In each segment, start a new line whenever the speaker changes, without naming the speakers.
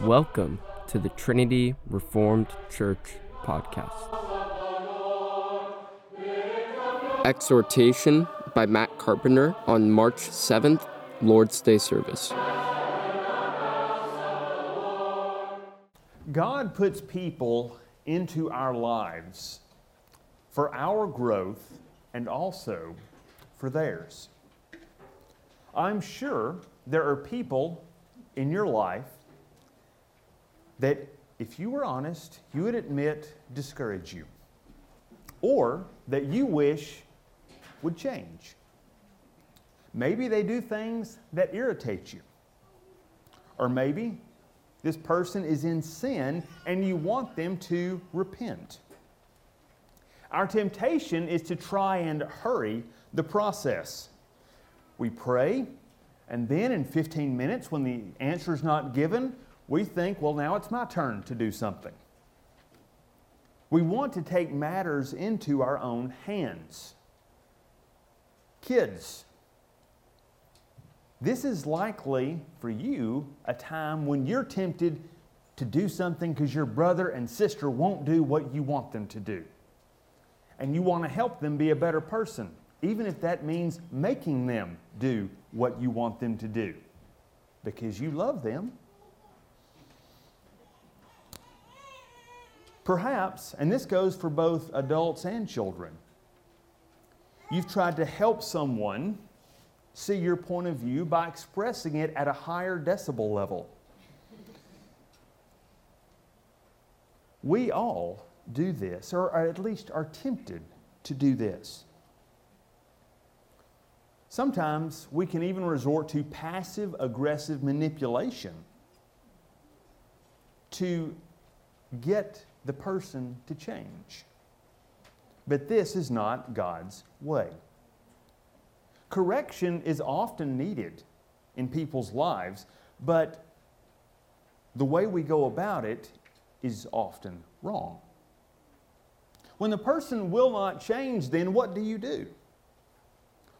Welcome to the Trinity Reformed Church podcast. Exhortation by Matt Carpenter on March 7th, Lord's Day service.
God puts people into our lives for our growth and also for theirs. I'm sure there are people in your life that, if you were honest, you would admit discourage you, or that you wish would change. Maybe they do things that irritate you, or maybe this person is in sin and you want them to repent. Our temptation is to try and hurry the process. We pray, and then in 15 minutes, when the answer is not given, we think, well, now it's my turn to do something. We want to take matters into our own hands. Kids, this is likely for you a time when you're tempted to do something because your brother and sister won't do what you want them to do. And you want to help them be a better person, even if that means making them do what you want them to do because you love them. Perhaps, and this goes for both adults and children, you've tried to help someone see your point of view by expressing it at a higher decibel level. We all do this, or at least are tempted to do this. Sometimes we can even resort to passive aggressive manipulation to get the person to change. But this is not God's way. Correction is often needed in people's lives, but the way we go about it is often wrong. When the person will not change, then what do you do?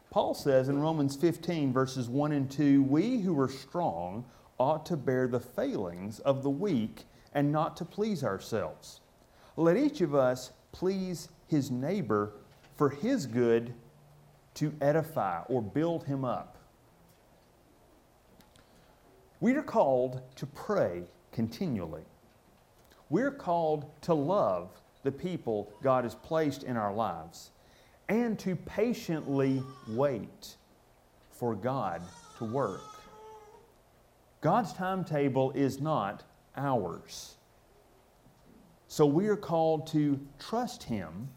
Paul says in Romans 15, verses 1 and 2 We who are strong ought to bear the failings of the weak and not to please ourselves. Let each of us please his neighbor for his good to edify or build him up. We are called to pray continually. We're called to love the people God has placed in our lives and to patiently wait for God to work. God's timetable is not ours. So we are called to trust Him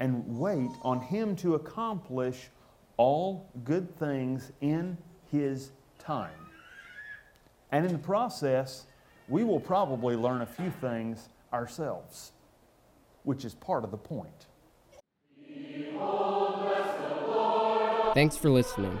and wait on Him to accomplish all good things in His time. And in the process, we will probably learn a few things ourselves, which is part of the point.
Thanks for listening.